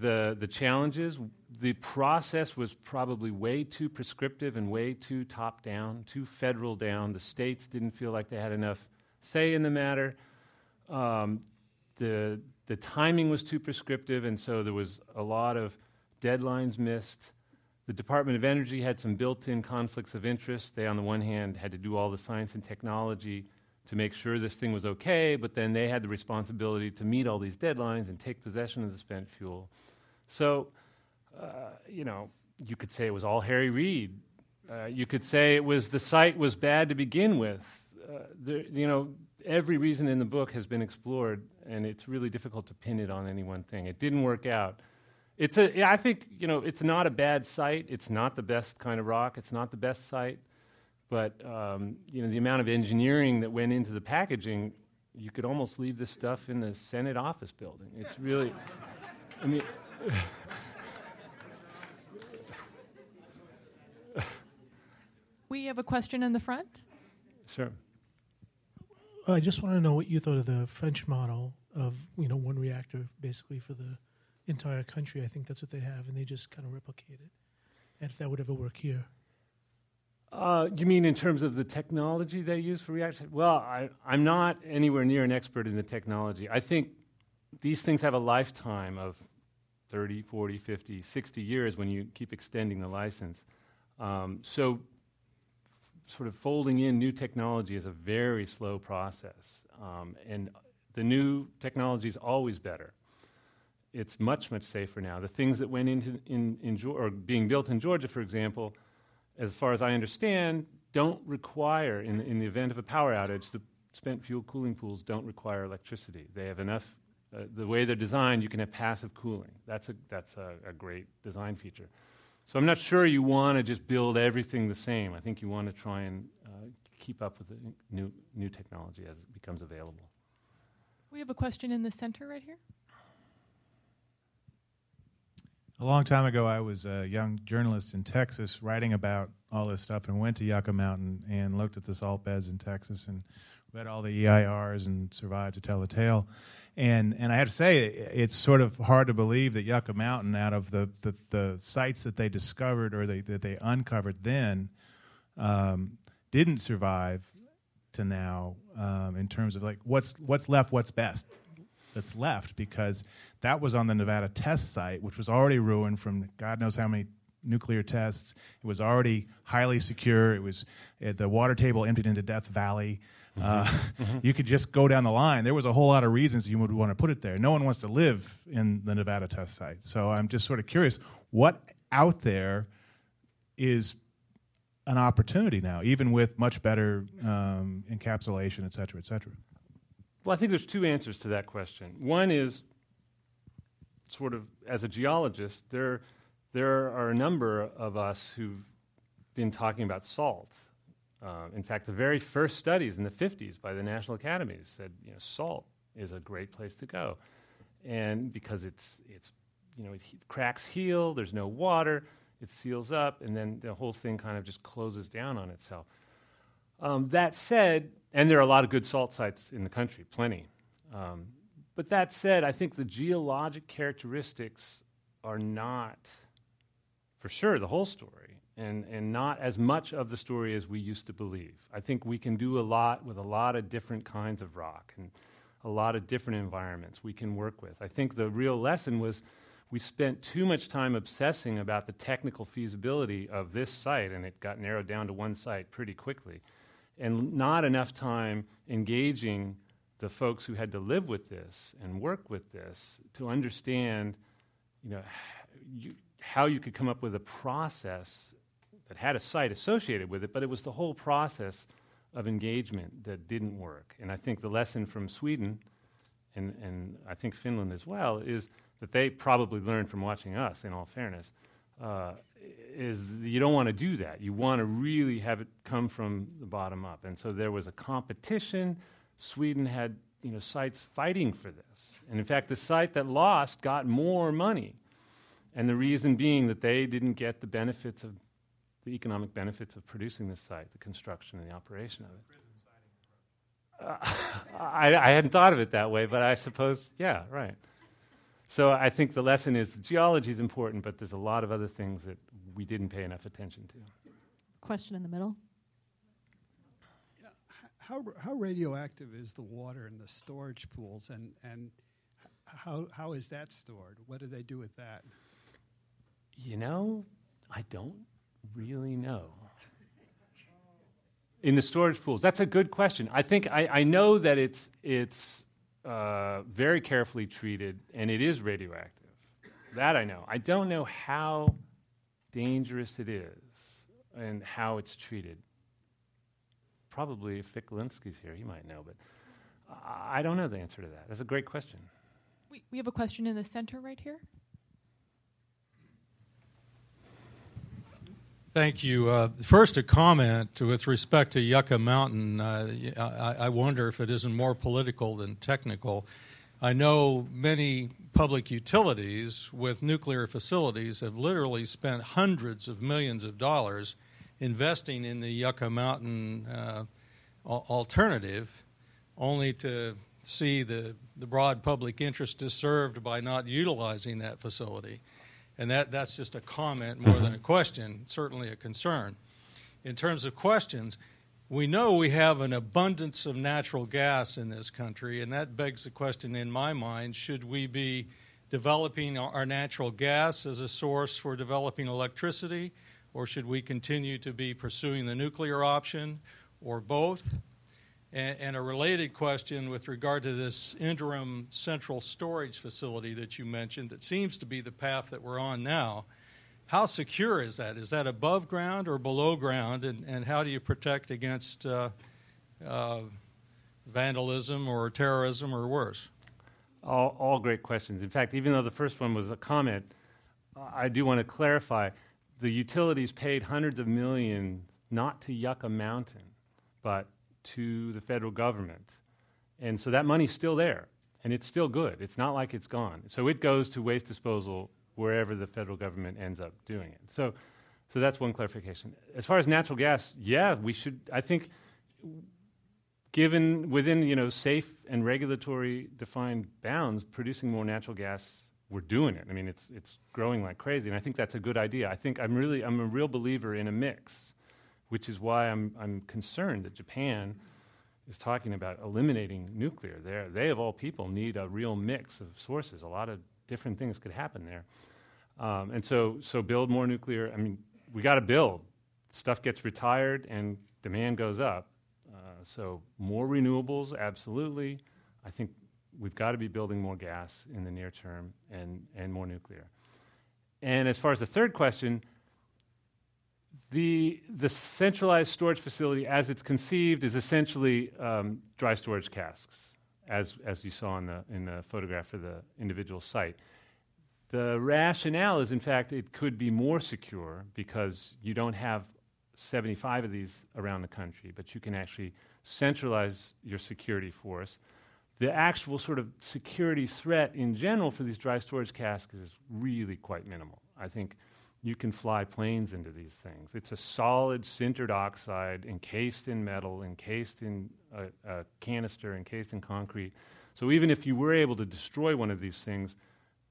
[SPEAKER 3] the, the challenges. The process was probably way too prescriptive and way too top down, too federal down. The states didn't feel like they had enough say in the matter. Um, the, the timing was too prescriptive, and so there was a lot of deadlines missed. The Department of Energy had some built in conflicts of interest. They, on the one hand, had to do all the science and technology to make sure this thing was okay, but then they had the responsibility to meet all these deadlines and take possession of the spent fuel. So, uh, you know, you could say it was all Harry Reid. Uh, you could say it was the site was bad to begin with. Uh, there, you know, every reason in the book has been explored, and it's really difficult to pin it on any one thing. It didn't work out. It's a, I think, you know, it's not a bad site. It's not the best kind of rock. It's not the best site. But, um, you know, the amount of engineering that went into the packaging, you could almost leave this stuff in the Senate office building. It's really, I mean, *laughs*
[SPEAKER 7] we have a question in the front.
[SPEAKER 3] Sure.
[SPEAKER 8] I just want to know what you thought of the French model of, you know, one reactor basically for the entire country. I think that's what they have, and they just kind of replicate it. And if that would ever work here.
[SPEAKER 3] Uh, you mean in terms of the technology they use for reaction? Well, I, I'm not anywhere near an expert in the technology. I think these things have a lifetime of 30, 40, 50, 60 years when you keep extending the license. Um, so, sort of folding in new technology is a very slow process. Um, and the new technology is always better it's much much safer now. The things that went into in, in or being built in Georgia, for example, as far as I understand, don't require in in the event of a power outage, the spent fuel cooling pools don't require electricity. They have enough. Uh, the way they're designed, you can have passive cooling. That's a that's a, a great design feature. So I'm not sure you want to just build everything the same. I think you want to try and uh, keep up with the new new technology as it becomes available.
[SPEAKER 7] We have a question in the center right here.
[SPEAKER 9] A long time ago, I was a young journalist in Texas writing about all this stuff and went to Yucca Mountain and looked at the salt beds in Texas and read all the EIRs and survived to tell the tale. And, and I have to say, it's sort of hard to believe that Yucca Mountain, out of the, the, the sites that they discovered or they, that they uncovered then, um, didn't survive to now um, in terms of like what's, what's left, what's best that's left because that was on the Nevada test site, which was already ruined from God knows how many nuclear tests. It was already highly secure. It was uh, the water table emptied into Death Valley. Mm-hmm. Uh, mm-hmm. *laughs* You could just go down the line. There was a whole lot of reasons you would want to put it there. No one wants to live in the Nevada test site. So I'm just sort of curious what out there is an opportunity now, even with much better um, encapsulation, et cetera, et cetera.
[SPEAKER 3] Well, I think there's two answers to that question. One is sort of as a geologist, there, there are a number of us who've been talking about salt. Uh, in fact, the very first studies in the 50s by the National Academies said you know, salt is a great place to go. And because it's, it's you know, it he- cracks heal, there's no water, it seals up, and then the whole thing kind of just closes down on itself. Um, that said, and there are a lot of good salt sites in the country, plenty. Um, but that said, I think the geologic characteristics are not, for sure, the whole story, and, and not as much of the story as we used to believe. I think we can do a lot with a lot of different kinds of rock and a lot of different environments we can work with. I think the real lesson was we spent too much time obsessing about the technical feasibility of this site, and it got narrowed down to one site pretty quickly, and not enough time engaging the folks who had to live with this and work with this to understand, you know, you, how you could come up with a process that had a site associated with it, but it was the whole process of engagement that didn't work. And I think the lesson from Sweden, and, and I think Finland as well, is that they probably learned from watching us, in all fairness, uh, is you don't want to do that. You want to really have it come from the bottom up. And so there was a competition. Sweden had you know, sites fighting for this. And in fact, the site that lost got more money. And the reason being that they didn't get the benefits of the economic benefits of producing this site, the construction and the operation of it. Uh, I, I hadn't thought of it that way, but I suppose, yeah, right. So I think the lesson is the geology is important, but there's a lot of other things that we didn't pay enough attention to.
[SPEAKER 7] Question in the middle.
[SPEAKER 10] How, how radioactive is the water in the storage pools, and, and how, how is that stored? What do they do with that?
[SPEAKER 3] You know, I don't really know. In the storage pools, that's a good question. I think I, I know that it's it's uh, very carefully treated and it is radioactive. That I know. I don't know how dangerous it is and how it's treated. Probably if Vic Gilinsky's here, he might know, but I don't know the answer to that. That's a great question.
[SPEAKER 7] We, we have a question in the center right here.
[SPEAKER 11] Thank you. Uh, first, a comment with respect to Yucca Mountain. Uh, I, I, wonder if it isn't more political than technical. I know many public utilities with nuclear facilities have literally spent hundreds of millions of dollars investing in the Yucca Mountain uh, alternative, only to see the, the broad public interest disturbed by not utilizing that facility. And that, that's just a comment more than a mm-hmm. question, certainly a concern. In terms of questions, we know we have an abundance of natural gas in this country, and that begs the question in my mind should we be developing our natural gas as a source for developing electricity, or should we continue to be pursuing the nuclear option, or both? And, and, a related question with regard to this interim central storage facility that you mentioned, that seems to be the path that we're on now. How secure is that? Is that above ground or below ground? And, and how do you protect against uh, uh, vandalism or terrorism or worse?
[SPEAKER 3] All, all great questions. In fact, even though the first one was a comment, I do want to clarify the utilities paid hundreds of millions not to Yucca Mountain, but to the federal government. And so that money's still there, and it's still good. It's not like it's gone. So it goes to waste disposal wherever the federal government ends up doing it. So, so that's one clarification. As far as natural gas, yeah, we should. I think, given within you know safe and regulatory defined bounds, producing more natural gas, we're doing it. I mean, it's it's growing like crazy, and I think that's a good idea. I think I'm really I'm a real believer in a mix which is why I'm, I'm concerned that Japan is talking about eliminating nuclear. They're, they, of all people, need a real mix of sources. A lot of different things could happen there. Um, and so, so build more nuclear. I mean, we got to build. Stuff gets retired and demand goes up. Uh, so more renewables, absolutely. I think we've got to be building more gas in the near term and, and more nuclear. And as far as the third question, the, the centralized storage facility, as it's conceived, is essentially um, dry storage casks, as, as you saw in the, in the photograph for the individual site. The rationale is, in fact, it could be more secure because you don't have 75 of these around the country, but you can actually centralize your security force. The actual sort of security threat in general for these dry storage casks is really quite minimal. I think you can fly planes into these things. It's a solid sintered oxide encased in metal, encased in a, a, canister, encased in concrete. So even if you were able to destroy one of these things,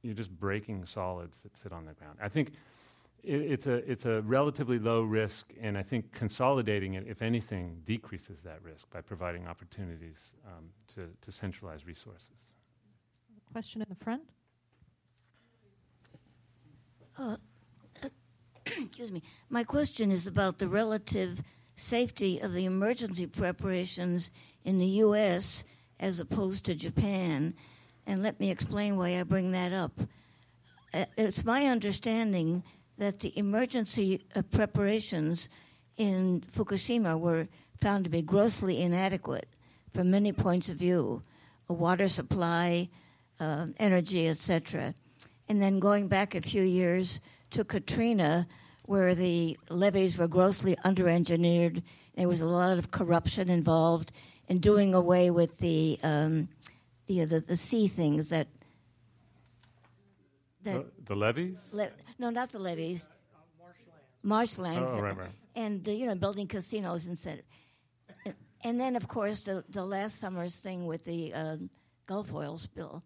[SPEAKER 3] you're just breaking solids that sit on the ground. I think it, it's, a, it's a relatively low risk, and I think consolidating it, if anything, decreases that risk by providing opportunities um, to, to centralize resources.
[SPEAKER 4] Question in the front.
[SPEAKER 12] Uh, excuse me. My question is about the relative safety of the emergency preparations in the U.S. as opposed to Japan. And let me explain why I bring that up. Uh, it's my understanding that the emergency uh, preparations in Fukushima were found to be grossly inadequate from many points of view water supply, uh, energy, etc. And then going back a few years to Katrina, where the levees were grossly underengineered. There was a lot of corruption involved in doing away with the um, the, the, the sea things that
[SPEAKER 3] that the, the levees.
[SPEAKER 12] Le- no, not the levees. Marshlands.
[SPEAKER 3] Oh, right, right.
[SPEAKER 12] And uh, you know, building casinos instead. And, and then, of course, the the last summer's thing with the uh, Gulf oil spill.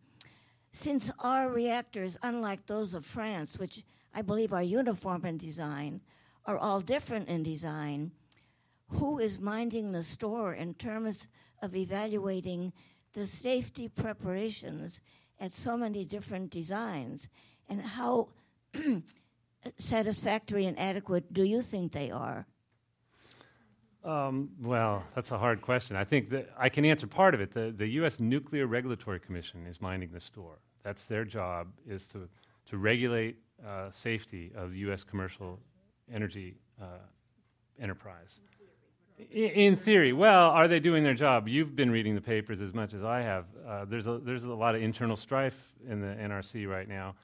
[SPEAKER 12] Since our reactors, unlike those of France, which I believe are uniform in design, are all different in design, who is minding the store in terms of evaluating the safety preparations at so many different designs and how *clears throat* satisfactory and adequate do you think they are?
[SPEAKER 3] Um, well, that's a hard question. I think that I can answer part of it. The, the U.S. Nuclear Regulatory Commission is minding the store. That's their job, is to, to regulate uh, safety of the U.S. commercial energy uh, enterprise. In, in theory, well, are they doing their job? You've been reading the papers as much as I have. Uh, there's a there's a lot of internal strife in the NRC right now.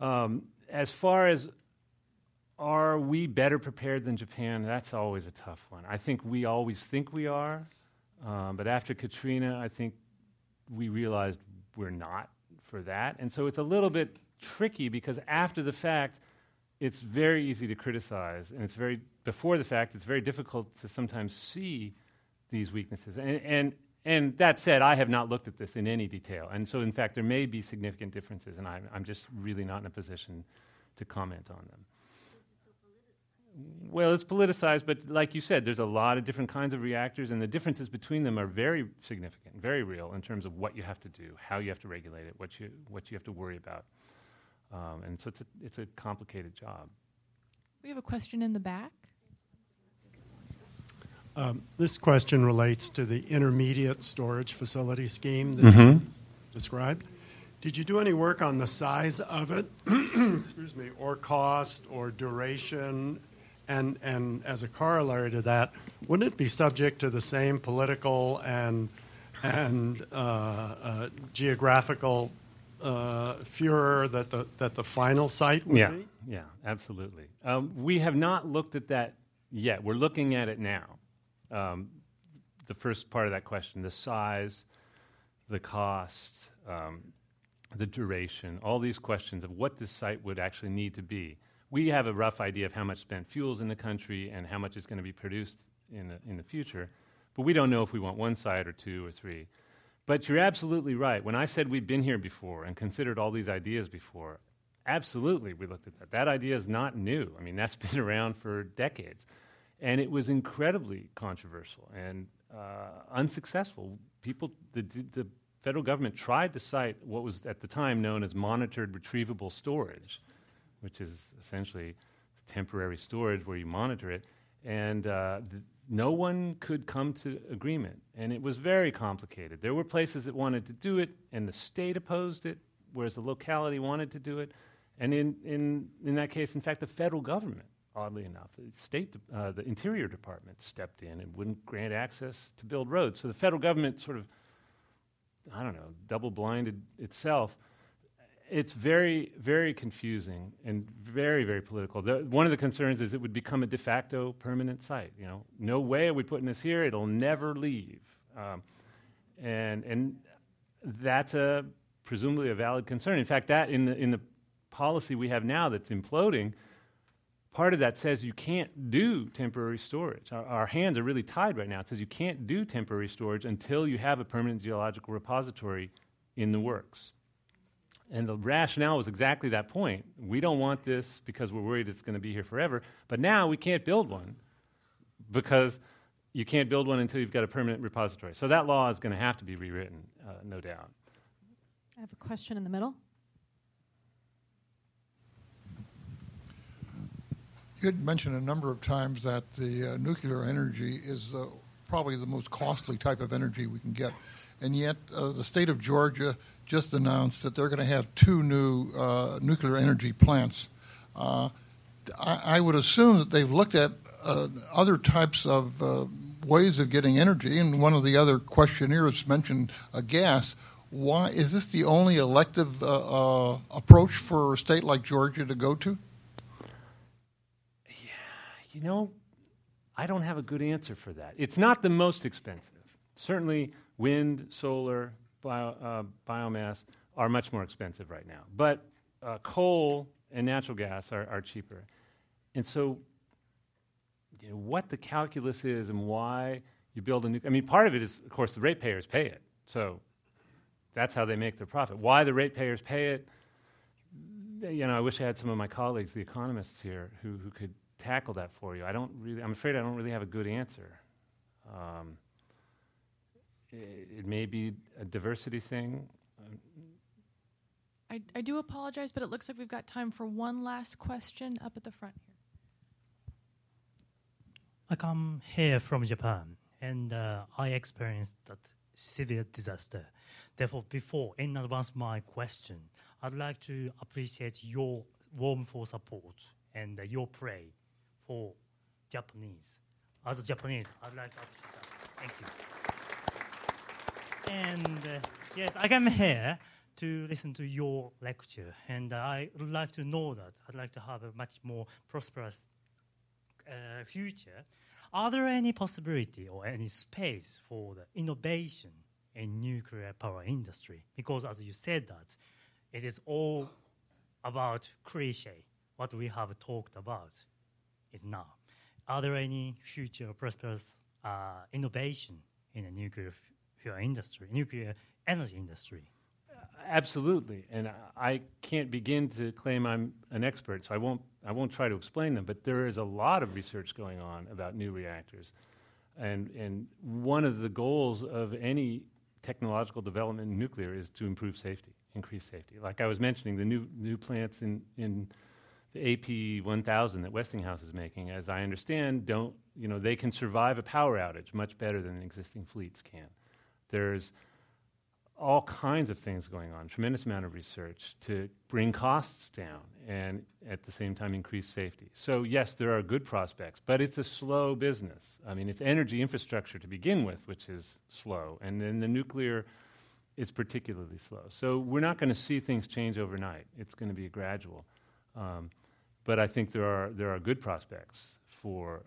[SPEAKER 3] Um, as far as are we better prepared than Japan? That's always a tough one. I think we always think we are, um, but after Katrina, I think we realized we're not for that, and so it's a little bit tricky because after the fact, it's very easy to criticize, and it's very before the fact, it's very difficult to sometimes see these weaknesses. And, and and that said, I have not looked at this in any detail, and so in fact, there may be significant differences, and I'm, I'm just really not in a position to comment on them. Well, it's politicized, but like you said, there's a lot of different kinds of reactors, and the differences between them are very significant, very real in terms of what you have to do, how you have to regulate it, what you what you have to worry about. Um, and so it's a, it's a complicated job.
[SPEAKER 7] We have a question in the back.
[SPEAKER 13] Um, this question relates to the intermediate storage facility scheme that
[SPEAKER 3] mm-hmm.
[SPEAKER 13] you described. Did you do any work on the size of it, *clears throat* excuse me, or cost or duration? And, and as a corollary to that, wouldn't it be subject to the same political and, and uh, uh, geographical uh, furor that the that the final site would
[SPEAKER 3] yeah,
[SPEAKER 13] be?
[SPEAKER 3] Yeah, absolutely. Um, we have not looked at that yet. We're looking at it now. Um, the first part of that question: the size, the cost, um, the duration, all these questions of what this site would actually need to be. We have a rough idea of how much spent fuels in the country and how much is going to be produced in the, in the future, but we don't know if we want one site or two or three. But you're absolutely right. When I said we'd been here before and considered all these ideas before, absolutely we looked at that. That idea is not new. I mean, *laughs* that's been around for decades. And it was incredibly controversial and uh, unsuccessful. People, the, the federal government tried to site what was at the time known as monitored retrievable storage, which is essentially temporary storage where you monitor it. And uh, no one could come to agreement, and it was very complicated. There were places that wanted to do it, and the state opposed it, whereas the locality wanted to do it. And in, in, in that case, in fact, the federal government, oddly enough, the state, uh, the Interior Department stepped in and wouldn't grant access to build roads. So the federal government sort of, I don't know, double blinded itself. It's very, very confusing and very, very political. The, one of the concerns is it would become a de facto permanent site. You know, no way are we putting this here; it'll never leave. Um, and and that's a presumably a valid concern. In fact, that in the in the policy we have now that's imploding, part of that says you can't do temporary storage. Our, our, hands are really tied right now. It says you can't do temporary storage until you have a permanent geological repository in the works. And the rationale was exactly that point. We don't want this because we're worried it's going to be here forever. But now we can't build one because you can't build one until you've got a permanent repository. So that law is going to have to be rewritten, uh, no doubt.
[SPEAKER 4] I have a question in the middle.
[SPEAKER 14] You had mentioned a number of times that the uh, nuclear energy is uh, probably the most costly type of energy we can get. And yet, uh, the state of Georgia just announced that they're going to have two new uh, nuclear energy plants. Uh, I, I, would assume that they've looked at uh, other types of ways of getting energy, and one of the other questionnaires mentioned gas why is this the only elective uh, uh, approach for a state like Georgia to go to?
[SPEAKER 3] Yeah, you know, I don't have a good answer for that. It's not the most expensive. Certainly, wind, solar, bio, uh, biomass are much more expensive right now. But uh, coal and natural gas are, are cheaper. And so, you know, what the calculus is and why you build a new. I mean, part of it is, of course, the ratepayers pay it. So that's how they make their profit. Why the ratepayers pay it? You know, I wish I had some of my colleagues, the economists here, who, who could tackle that for you. I don't really. I'm afraid I don't really have a good answer. Um, it, it, may be a diversity thing.
[SPEAKER 7] I, I do apologize, but it looks like we've got time for one last question up at the front here.
[SPEAKER 15] I come here from Japan, and uh, I experienced that severe disaster Therefore, before in advance my question, I'd like to appreciate your warm for support and uh, your pray for Japanese. As a Japanese, I'd like to appreciate that. Thank you. And uh, yes, I am here to listen to your lecture, and uh, I would like to know that. I'd like to have a much more prosperous uh, future. Are there any possibility or any space for the innovation in nuclear power industry because as you said that it is all about cliche what we have talked about is now are there any future prosperous uh, innovation in the nuclear fuel industry nuclear energy industry
[SPEAKER 3] absolutely and i can't begin to claim i'm an expert so i won't i won't try to explain them but there is a lot of research going on about new reactors and and one of the goals of any technological development in nuclear is to improve safety, increase safety. Like I was mentioning, the new, new plants in, in the AP 1000 that Westinghouse is making, as I understand, don't, you know, they can survive a power outage much better than existing fleets can. There's all kinds of things going on, tremendous amount of research to bring costs down and at the same time increase safety. So, yes, there are good prospects, but it's a slow business. I mean, it's energy infrastructure to begin with, which is slow, and then the nuclear is particularly slow. So, we're not going to see things change overnight. It's going to be gradual. Um, but I think there are, there are good prospects for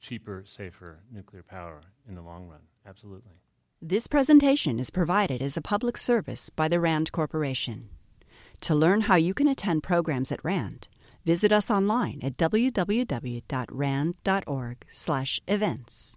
[SPEAKER 3] cheaper, safer nuclear power in the long run. Absolutely.
[SPEAKER 1] This presentation is provided as a public service by the RAND Corporation. To learn how you can attend programs at RAND, visit us online at www.rand.org/events.